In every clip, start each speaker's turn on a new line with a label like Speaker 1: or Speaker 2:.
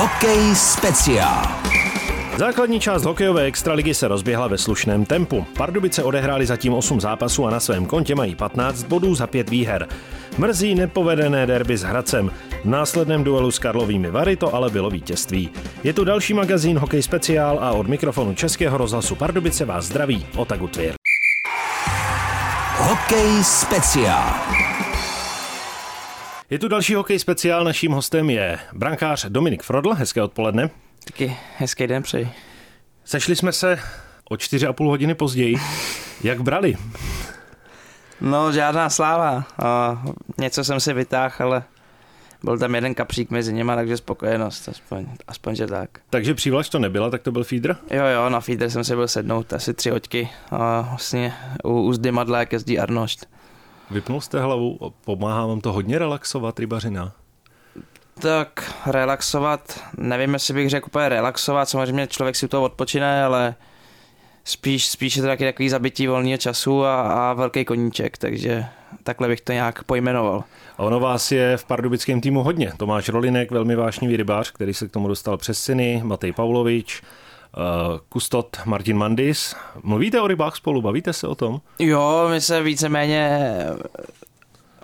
Speaker 1: Hokej speciál.
Speaker 2: Základní část hokejové extraligy se rozběhla ve slušném tempu. Pardubice odehráli zatím 8 zápasů a na svém kontě mají 15 bodů za 5 výher. Mrzí nepovedené derby s Hradcem. V následném duelu s Karlovými Vary to ale bylo vítězství. Je tu další magazín Hokej speciál a od mikrofonu Českého rozhlasu Pardubice vás zdraví Otaku Tvir.
Speaker 1: Hokej speciál.
Speaker 2: Je tu další hokej speciál, naším hostem je brankář Dominik Frodl, hezké odpoledne.
Speaker 3: Taky hezký den přeji.
Speaker 2: Sešli jsme se o čtyři a půl hodiny později. Jak brali?
Speaker 3: No, žádná sláva. A něco jsem si vytáhl, ale byl tam jeden kapřík mezi nimi, takže spokojenost, aspoň, aspoň že tak.
Speaker 2: Takže přívlaž to nebyla, tak to byl feeder?
Speaker 3: Jo, jo, na feeder jsem si byl sednout asi tři hoďky a vlastně u, u zdy madla, jak jezdí Arnošt.
Speaker 2: Vypnul jste hlavu, pomáhá vám to hodně relaxovat, rybařina?
Speaker 3: Tak relaxovat, nevím, jestli bych řekl úplně relaxovat, samozřejmě člověk si u toho odpočine, ale spíš, spíš je to taky takový zabití volného času a, a velký koníček, takže takhle bych to nějak pojmenoval.
Speaker 2: A ono vás je v pardubickém týmu hodně. Tomáš Rolinek, velmi vášnivý rybář, který se k tomu dostal přes syny, Matej Pavlovič, Kustot Martin Mandis. Mluvíte o rybách spolu, bavíte se o tom?
Speaker 3: Jo, my se víceméně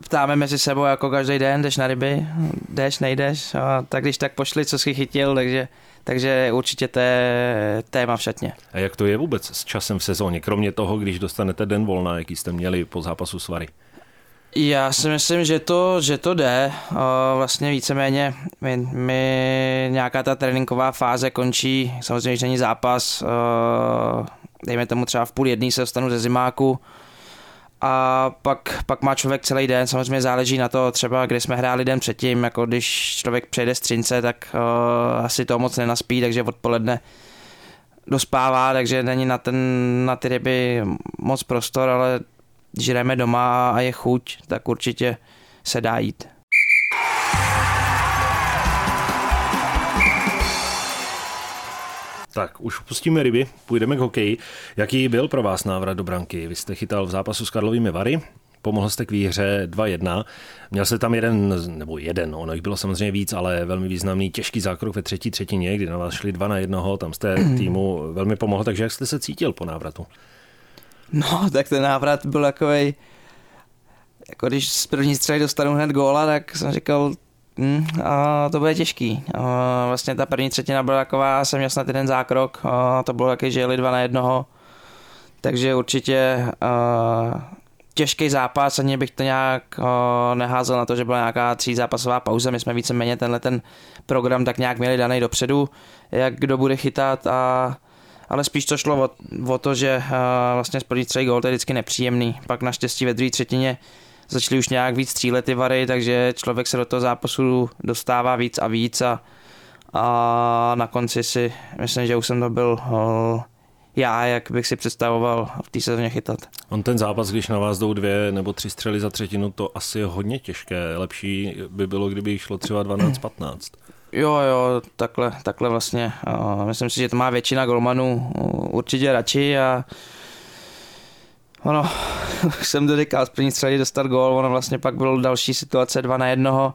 Speaker 3: ptáme mezi sebou jako každý den, jdeš na ryby, jdeš, nejdeš, a tak když tak pošli, co jsi chytil, takže, takže určitě to je téma v šatně.
Speaker 2: A jak to je vůbec s časem v sezóně, kromě toho, když dostanete den volna, jaký jste měli po zápasu s Vary?
Speaker 3: Já si myslím, že to, že to jde. Vlastně víceméně my, my, nějaká ta tréninková fáze končí, samozřejmě, že není zápas, dejme tomu třeba v půl jedný se dostanu ze zimáku, a pak, pak má člověk celý den, samozřejmě záleží na to třeba, kde jsme hráli den předtím, jako když člověk přejde z Třince, tak uh, asi to moc nenaspí, takže odpoledne dospává, takže není na, ten, na ty ryby moc prostor, ale když jdeme doma a je chuť, tak určitě se dá jít.
Speaker 2: Tak, už pustíme ryby, půjdeme k hokeji. Jaký byl pro vás návrat do branky? Vy jste chytal v zápasu s Karlovými Vary, pomohl jste k výhře 2-1. Měl se tam jeden, nebo jeden, ono jich bylo samozřejmě víc, ale velmi významný těžký zákrok ve třetí třetině, kdy na vás šli dva na jednoho, tam jste týmu velmi pomohl, takže jak jste se cítil po návratu?
Speaker 3: No, tak ten návrat byl takový, jako když z první střely dostanu hned góla, tak jsem říkal, Hmm, a to bude těžký. A vlastně ta první třetina byla taková, jsem měl snad jeden zákrok, a to bylo taky, že jeli dva na jednoho. Takže určitě a, těžký zápas, ani bych to nějak a, neházel na to, že byla nějaká tří zápasová pauza. My jsme víceméně tenhle ten program tak nějak měli daný dopředu, jak kdo bude chytat a ale spíš to šlo o, o to, že a, vlastně první střely gol to je vždycky nepříjemný. Pak naštěstí ve druhé třetině začali už nějak víc střílet ty vary, takže člověk se do toho zápasu dostává víc a víc a, a na konci si myslím, že už jsem to byl uh, já, jak bych si představoval v té sezóně chytat.
Speaker 2: On ten zápas, když na vás jdou dvě nebo tři střely za třetinu, to asi je hodně těžké. Lepší by bylo, kdyby jich šlo třeba 12-15.
Speaker 3: Jo, jo, takhle, takhle vlastně. Myslím si, že to má většina golmanů určitě radši a ono, jsem to říkal, z první střely dostat gól, ono vlastně pak bylo další situace dva na jednoho.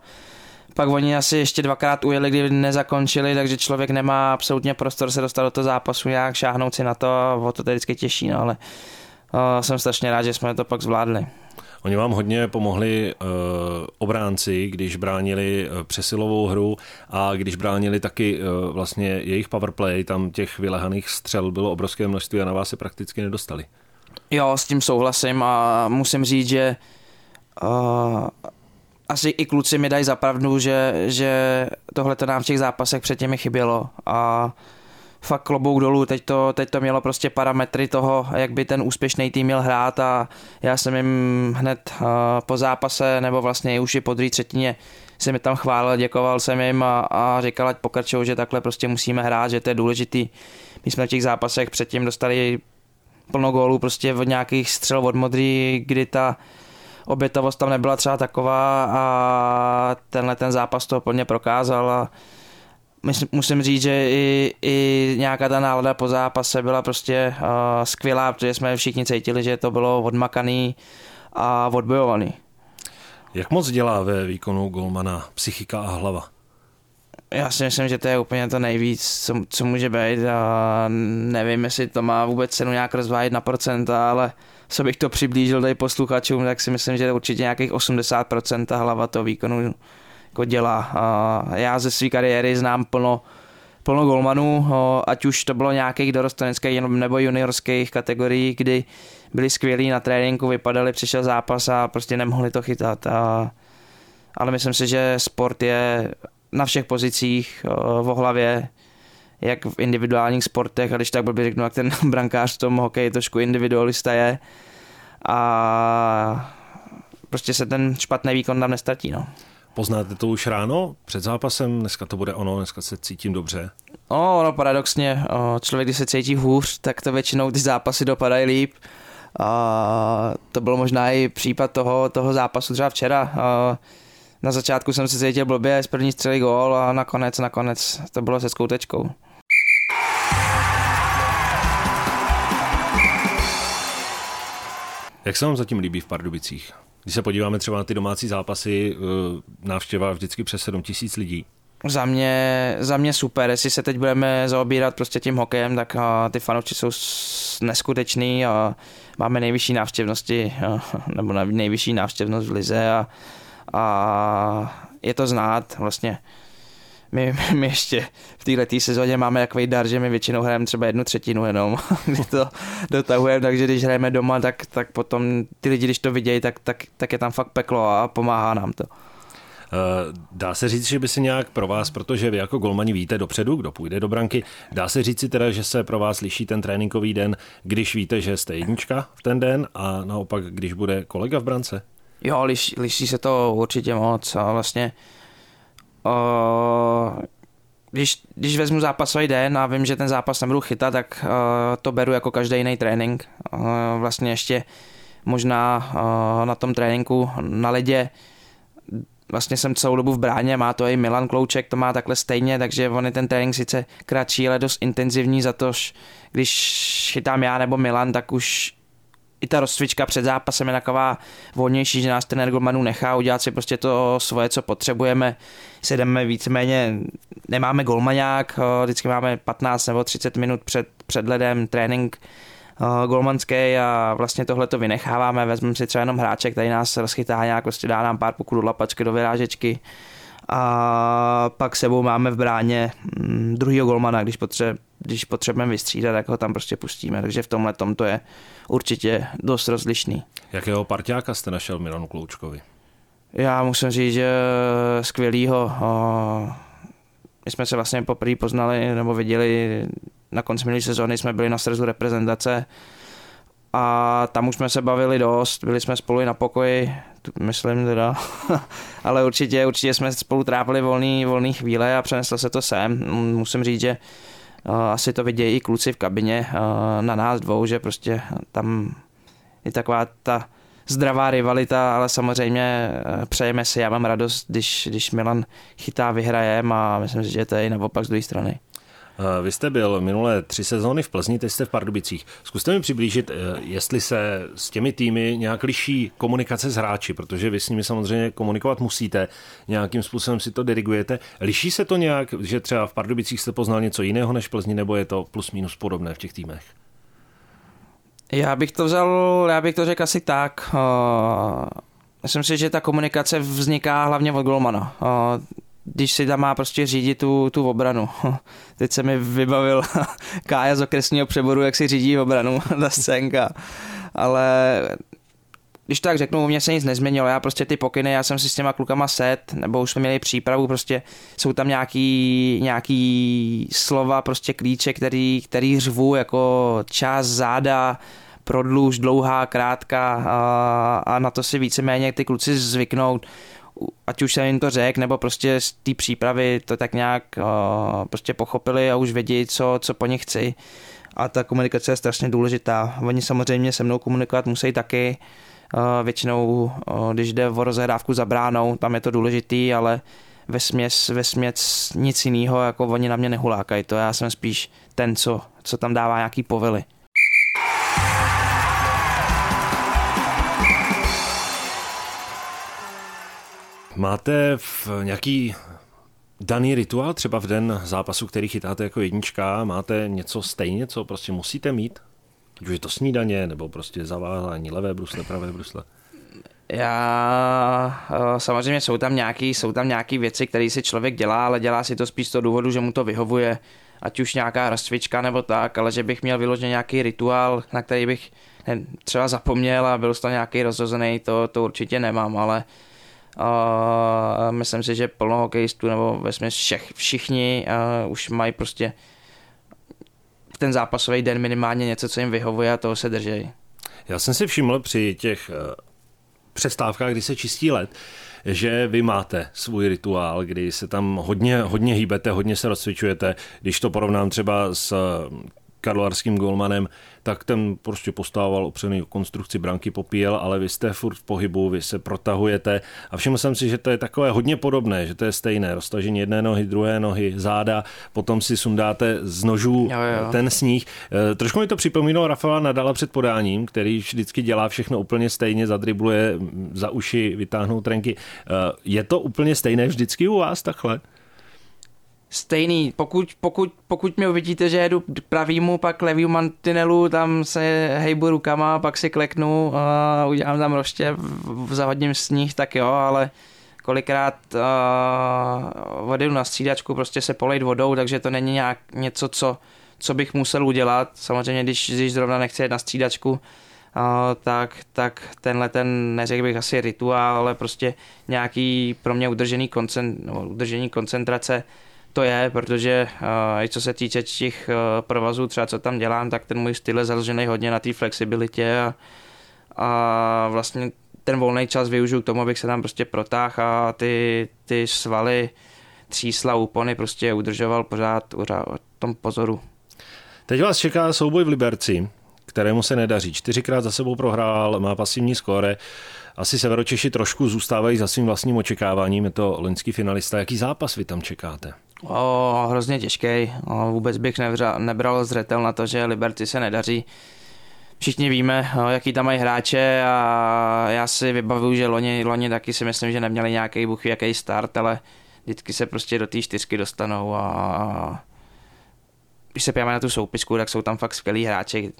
Speaker 3: Pak oni asi ještě dvakrát ujeli, kdy nezakončili, takže člověk nemá absolutně prostor se dostat do toho zápasu, nějak šáhnout si na to o to to vždycky těší, no, ale uh, jsem strašně rád, že jsme to pak zvládli.
Speaker 2: Oni vám hodně pomohli uh, obránci, když bránili uh, přesilovou hru a když bránili taky uh, vlastně jejich powerplay, tam těch vylehaných střel bylo obrovské množství a na vás se prakticky nedostali.
Speaker 3: Jo, s tím souhlasím a musím říct, že uh, asi i kluci mi dají zapravdu, že, že tohle to nám v těch zápasech předtím chybělo a fakt klobouk dolů, teď to, teď to mělo prostě parametry toho, jak by ten úspěšný tým měl hrát a já jsem jim hned uh, po zápase, nebo vlastně už i po druhé třetině jsem mi tam chválil, děkoval jsem jim a, a říkal, ať pokračují, že takhle prostě musíme hrát, že to je důležitý. My jsme v těch zápasech předtím dostali plno gólů prostě od nějakých střel od modrý, kdy ta obětavost tam nebyla třeba taková a tenhle ten zápas to plně prokázal a myslím, musím říct, že i, i nějaká ta nálada po zápase byla prostě uh, skvělá, protože jsme všichni cítili, že to bylo odmakaný a odbojovaný.
Speaker 2: Jak moc dělá ve výkonu golmana psychika a hlava?
Speaker 3: já si myslím, že to je úplně to nejvíc, co, co může být a nevím, jestli to má vůbec cenu nějak rozvádět na procenta, ale co bych to přiblížil tady posluchačům, tak si myslím, že určitě nějakých 80% hlava toho výkonu jako dělá. Já ze své kariéry znám plno, plno golmanů, ať už to bylo nějakých dorosteneckých nebo juniorských kategorií, kdy byli skvělí na tréninku, vypadali, přišel zápas a prostě nemohli to chytat. A, ale myslím si, že sport je na všech pozicích v hlavě, jak v individuálních sportech, a když tak by řeknu, jak ten brankář v tom hokeji trošku individualista je a prostě se ten špatný výkon tam nestratí. No.
Speaker 2: Poznáte to už ráno před zápasem? Dneska to bude ono, dneska se cítím dobře.
Speaker 3: No, no paradoxně, člověk, když se cítí hůř, tak to většinou ty zápasy dopadají líp. A to byl možná i případ toho, toho zápasu třeba včera. A na začátku jsem se cítil blbě, z první střely gól a nakonec, nakonec to bylo se skoutečkou.
Speaker 2: Jak se vám zatím líbí v Pardubicích? Když se podíváme třeba na ty domácí zápasy, eh, návštěva vždycky přes 7 tisíc lidí.
Speaker 3: Za mě, za mě super, jestli se teď budeme zaobírat prostě tím hokejem, tak a, ty fanoušci jsou neskuteční a máme nejvyšší návštěvnosti, a, nebo nejvyšší návštěvnost v Lize a, a je to znát vlastně. My, my ještě v této sezóně máme takový dar, že my většinou hrajeme třeba jednu třetinu jenom, kdy to dotahujeme, takže když hrajeme doma, tak, tak potom ty lidi, když to vidějí, tak, tak, tak je tam fakt peklo a pomáhá nám to.
Speaker 2: Eh, dá se říct, že by se nějak pro vás, protože vy jako golmani víte dopředu, kdo půjde do branky, dá se říct si teda, že se pro vás liší ten tréninkový den, když víte, že jste jednička v ten den a naopak, když bude kolega v brance?
Speaker 3: Jo, liš, liší se to určitě moc a vlastně uh, když, když vezmu zápasový den a vím, že ten zápas nebudu chytat, tak uh, to beru jako každý jiný trénink. Uh, vlastně ještě možná uh, na tom tréninku na ledě vlastně jsem celou dobu v bráně, má to i Milan Klouček, to má takhle stejně, takže on je ten trénink sice kratší, ale dost intenzivní, za to, když chytám já nebo Milan, tak už i ta rozcvička před zápasem je taková volnější, že nás ten ergomanů nechá udělat si prostě to svoje, co potřebujeme. Se jdeme víceméně, nemáme golmaňák, vždycky máme 15 nebo 30 minut před, před ledem trénink golmanský a vlastně tohle to vynecháváme, vezmeme si třeba jenom hráček, který nás rozchytá nějak, prostě dá nám pár pokut do lapačky, do vyrážečky a pak sebou máme v bráně mm, druhýho golmana, když, potře- když potřebujeme vystřídat, tak ho tam prostě pustíme, takže v tomhle tom to je určitě dost rozlišný.
Speaker 2: Jakého parťáka jste našel Milanu Kloučkovi?
Speaker 3: Já musím říct, že skvělýho. My jsme se vlastně poprvé poznali nebo viděli na konci minulé sezóny, jsme byli na srzu reprezentace a tam už jsme se bavili dost, byli jsme spolu i na pokoji, myslím teda, ale určitě, určitě jsme spolu trávili volný, volný chvíle a přeneslo se to sem. Musím říct, že asi to vidějí i kluci v kabině na nás dvou, že prostě tam je taková ta zdravá rivalita, ale samozřejmě e, přejeme si, já mám radost, když, když Milan chytá, vyhrajem a myslím si, že to je i naopak z druhé strany.
Speaker 2: Vy jste byl minulé tři sezóny v Plzni, teď jste v Pardubicích. Zkuste mi přiblížit, e, jestli se s těmi týmy nějak liší komunikace s hráči, protože vy s nimi samozřejmě komunikovat musíte, nějakým způsobem si to dirigujete. Liší se to nějak, že třeba v Pardubicích jste poznal něco jiného než v Plzni, nebo je to plus minus podobné v těch týmech?
Speaker 3: Já bych to vzal, já bych to řekl asi tak. Uh, myslím si, že ta komunikace vzniká hlavně od golmana. Když si tam má prostě řídit tu, tu obranu. Teď se mi vybavil Kája z okresního přeboru, jak si řídí obranu, ta scénka. Ale když tak řeknu, u mě se nic nezměnilo, já prostě ty pokyny, já jsem si s těma klukama set, nebo už jsme měli přípravu, prostě jsou tam nějaký, nějaký slova, prostě klíče, který, který řvu, jako čas, záda, prodluž, dlouhá, krátká a, a na to si víceméně ty kluci zvyknout ať už jsem jim to řekl, nebo prostě z té přípravy to tak nějak uh, prostě pochopili a už vědí, co, co po nich chci. A ta komunikace je strašně důležitá. Oni samozřejmě se mnou komunikovat musí taky. Uh, většinou, uh, když jde o rozehrávku za bránou, tam je to důležitý, ale ve směs, ve směs nic jiného, jako oni na mě nehulákají. To já jsem spíš ten, co, co tam dává nějaký povely.
Speaker 2: Máte v nějaký daný rituál třeba v den zápasu, který chytáte jako jednička, máte něco stejně, co prostě musíte mít? Ať už je to snídaně, nebo prostě zavázání levé brusle, pravé brusle?
Speaker 3: Já eh, samozřejmě jsou tam nějaký, jsou tam nějaký věci, které si člověk dělá, ale dělá si to spíš z toho důvodu, že mu to vyhovuje, ať už nějaká rozcvička nebo tak, ale že bych měl vyloženě nějaký rituál, na který bych třeba zapomněl a byl toho nějaký rozhozený, to, to určitě nemám, ale uh, myslím si, že plno hokejistů nebo ve všech, všichni už mají prostě ten zápasový den minimálně něco, co jim vyhovuje a toho se drží.
Speaker 2: Já jsem si všiml při těch přestávkách, kdy se čistí led, že vy máte svůj rituál, kdy se tam hodně, hodně hýbete, hodně se rozcvičujete. Když to porovnám třeba s karlovarským golmanem, tak ten prostě postával opřený o konstrukci branky, popíjel, ale vy jste furt v pohybu, vy se protahujete a všiml jsem si, že to je takové hodně podobné, že to je stejné, roztažení jedné nohy, druhé nohy, záda, potom si sundáte z nožů jo, jo. ten sníh. E, trošku mi to připomínalo Rafaela Nadala před podáním, který vždycky dělá všechno úplně stejně, zadribluje za uši, vytáhnout trenky. E, je to úplně stejné vždycky u vás takhle?
Speaker 3: Stejný. Pokud, pokud, pokud mě uvidíte, že jedu k pravýmu, pak levýmu mantinelu, tam se hejbu rukama, pak si kleknu a udělám tam roště, zahodním sníh, tak jo, ale kolikrát uh, odjedu na střídačku, prostě se polejt vodou, takže to není nějak něco, co, co bych musel udělat. Samozřejmě, když, když zrovna nechci jít na střídačku, uh, tak, tak tenhle ten, neřekl bych asi rituál, ale prostě nějaký pro mě udržený, koncent, udržení koncentrace, to je, protože uh, i co se týče těch uh, provazů, třeba co tam dělám, tak ten můj styl je založený hodně na té flexibilitě a, a vlastně ten volný čas využiju k tomu, abych se tam prostě protáhl a ty, ty svaly, třísla, úpony prostě udržoval pořád u tom pozoru.
Speaker 2: Teď vás čeká souboj v Liberci, kterému se nedaří. Čtyřikrát za sebou prohrál, má pasivní skóre. Asi Severočeši trošku zůstávají za svým vlastním očekáváním. Je to loňský finalista. Jaký zápas vy tam čekáte?
Speaker 3: O, hrozně těžký. O, vůbec bych nevřel, nebral zřetel na to, že Liberty se nedaří. Všichni víme, o, jaký tam mají hráče a já si vybavuju, že loni, loni taky si myslím, že neměli nějaký buch, jaký start, ale vždycky se prostě do té čtyřky dostanou a, když se pějáme na tu soupisku, tak jsou tam fakt skvělí hráči.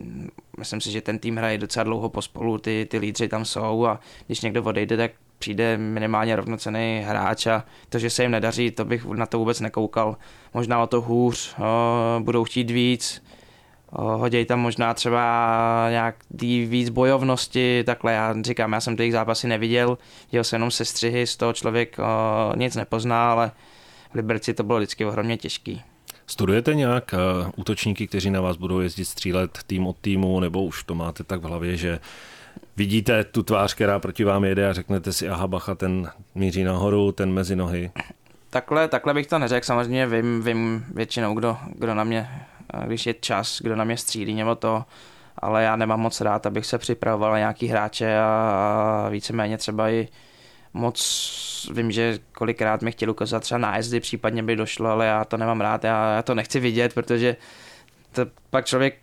Speaker 3: Myslím si, že ten tým hraje docela dlouho pospolu, ty, ty lídři tam jsou a když někdo odejde, tak přijde minimálně rovnocený hráč a to, že se jim nedaří, to bych na to vůbec nekoukal. Možná o to hůř, o, budou chtít víc, hoděj tam možná třeba nějak víc bojovnosti, takhle já říkám, já jsem těch zápasy neviděl, viděl jsem jenom sestřihy, z toho člověk o, nic nepozná, ale v Liberci to bylo vždycky ohromně těžký.
Speaker 2: Studujete nějak uh, útočníky, kteří na vás budou jezdit střílet tým od týmu, nebo už to máte tak v hlavě, že vidíte tu tvář, která proti vám jede a řeknete si, aha, bacha, ten míří nahoru, ten mezi nohy?
Speaker 3: Takhle, takhle bych to neřekl, samozřejmě vím, vím většinou, kdo, kdo na mě, když je čas, kdo na mě střílí nebo to, ale já nemám moc rád, abych se připravoval na nějaký hráče a, a víceméně třeba i moc vím, že kolikrát mi chtěli ukázat třeba nájezdy, případně by došlo, ale já to nemám rád, já, já to nechci vidět, protože to pak člověk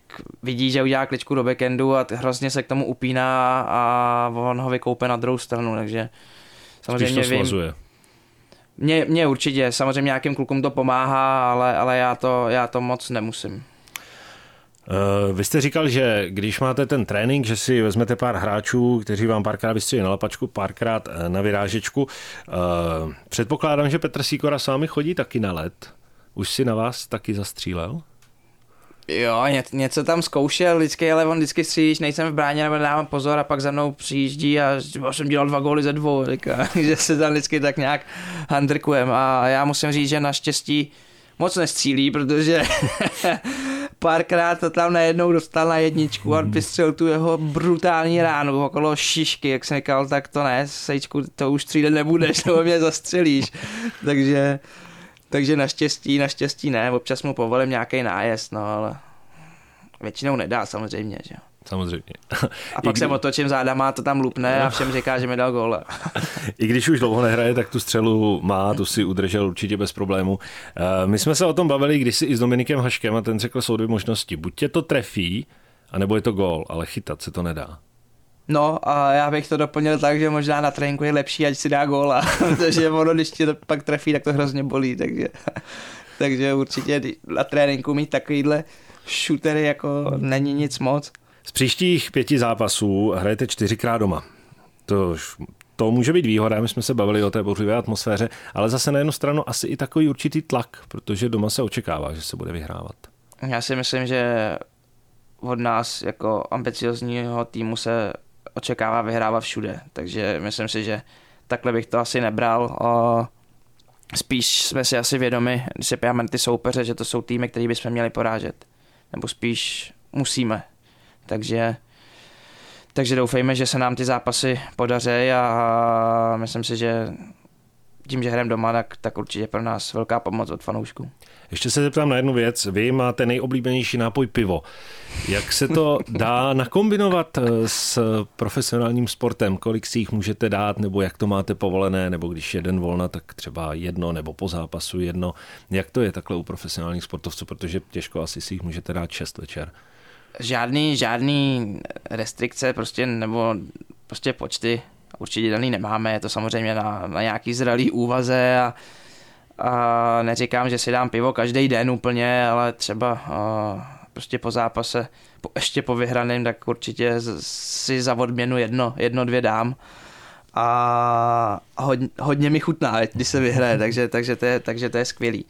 Speaker 3: vidí, že udělá kličku do backendu a hrozně se k tomu upíná a on ho vykoupe na druhou stranu, takže
Speaker 2: samozřejmě to vím,
Speaker 3: Mně, mně určitě, samozřejmě nějakým klukům to pomáhá, ale, ale já, to, já to moc nemusím.
Speaker 2: Uh, vy jste říkal, že když máte ten trénink, že si vezmete pár hráčů, kteří vám párkrát vystřelí na lapačku, párkrát eh, na vyrážečku. Uh, předpokládám, že Petr Sýkora s vámi chodí taky na let. Už si na vás taky zastřílel?
Speaker 3: Jo, ně, něco tam zkoušel vždycky, ale on vždycky střílí, když nejsem v bráně nebo dávám pozor a pak za mnou přijíždí a jsem dělal dva góly ze dvou, říká, že se tam vždycky tak nějak handrkujem a já musím říct, že naštěstí moc nestřílí, protože párkrát to tam najednou dostal na jedničku a vystřelil tu jeho brutální ránu okolo šišky, jak jsem říkal, tak to ne, sejčku, to už střílet nebudeš, nebo mě zastřelíš. takže, takže naštěstí, naštěstí ne, občas mu povolím nějaký nájezd, no ale většinou nedá samozřejmě, že jo
Speaker 2: samozřejmě.
Speaker 3: A pak kdy... se otočím zádama, to tam lupne a všem říká, že mi dal gól.
Speaker 2: I když už dlouho nehraje, tak tu střelu má, tu si udržel určitě bez problému. Eh, my jsme se o tom bavili kdysi i s Dominikem Haškem a ten řekl, jsou dvě možnosti. Buď tě to trefí, anebo je to gól, ale chytat se to nedá.
Speaker 3: No a já bych to doplnil tak, že možná na tréninku je lepší, ať si dá góla, protože ono, když ti to pak trefí, tak to hrozně bolí, takže, takže určitě na tréninku mít takovýhle shootery jako není nic moc.
Speaker 2: Z příštích pěti zápasů hrajete čtyřikrát doma. To, to může být výhoda, my jsme se bavili o té bouřlivé atmosféře, ale zase na jednu stranu asi i takový určitý tlak, protože doma se očekává, že se bude vyhrávat.
Speaker 3: Já si myslím, že od nás jako ambiciozního týmu se očekává vyhrávat všude, takže myslím si, že takhle bych to asi nebral. Spíš jsme si asi vědomi, když se pějáme na ty soupeře, že to jsou týmy, které bychom měli porážet. Nebo spíš musíme. Takže takže doufejme, že se nám ty zápasy podaří a myslím si, že tím, že hrajeme doma, tak, tak určitě pro nás velká pomoc od fanoušků.
Speaker 2: Ještě se zeptám na jednu věc. Vy máte nejoblíbenější nápoj pivo. Jak se to dá nakombinovat eh, s profesionálním sportem? Kolik si jich můžete dát, nebo jak to máte povolené, nebo když jeden volna, tak třeba jedno, nebo po zápasu jedno. Jak to je takhle u profesionálních sportovců, protože těžko asi si jich můžete dát šest večer.
Speaker 3: Žádný, žádný restrikce prostě, nebo prostě počty určitě daný nemáme, je to samozřejmě na, na nějaký zralý úvaze a, a neříkám, že si dám pivo každý den úplně, ale třeba a, prostě po zápase, po, ještě po vyhraném, tak určitě si za odměnu jedno, jedno dvě dám a hodně, hodně mi chutná, když se vyhraje, takže, takže, to je, takže to je skvělý.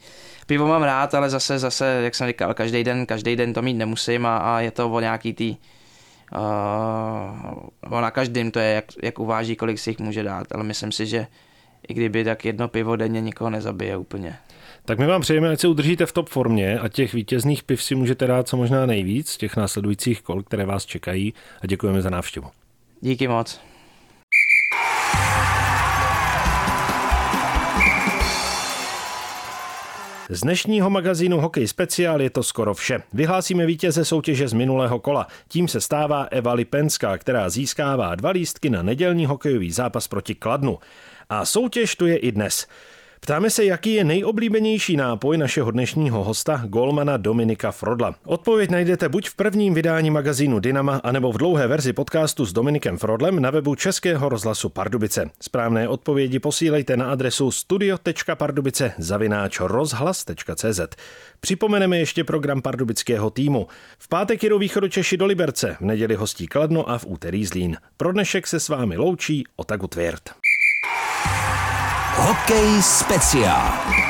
Speaker 3: Pivo mám rád, ale zase, zase, jak jsem říkal, každý den, každý den to mít nemusím a, a je to o nějaký tý, uh, na každém to je, jak, jak uváží, kolik si jich může dát, ale myslím si, že i kdyby tak jedno pivo denně nikoho nezabije úplně.
Speaker 2: Tak my vám přejeme, ať se udržíte v top formě a těch vítězných piv si můžete dát co možná nejvíc, těch následujících kol, které vás čekají a děkujeme za návštěvu.
Speaker 3: Díky moc.
Speaker 2: Z dnešního magazínu Hokej Speciál je to skoro vše. Vyhlásíme vítěze soutěže z minulého kola. Tím se stává Eva Lipenská, která získává dva lístky na nedělní hokejový zápas proti Kladnu. A soutěž tu je i dnes. Ptáme se, jaký je nejoblíbenější nápoj našeho dnešního hosta, golmana Dominika Frodla. Odpověď najdete buď v prvním vydání magazínu Dynama, anebo v dlouhé verzi podcastu s Dominikem Frodlem na webu Českého rozhlasu Pardubice. Správné odpovědi posílejte na adresu studio.pardubice zavináč rozhlas.cz. Připomeneme ještě program pardubického týmu. V pátek jedou východočeši do Liberce, v neděli hostí Kladno a v úterý Zlín. Pro dnešek se s vámi loučí Otaku Tvěrt.
Speaker 1: Hokej speciál.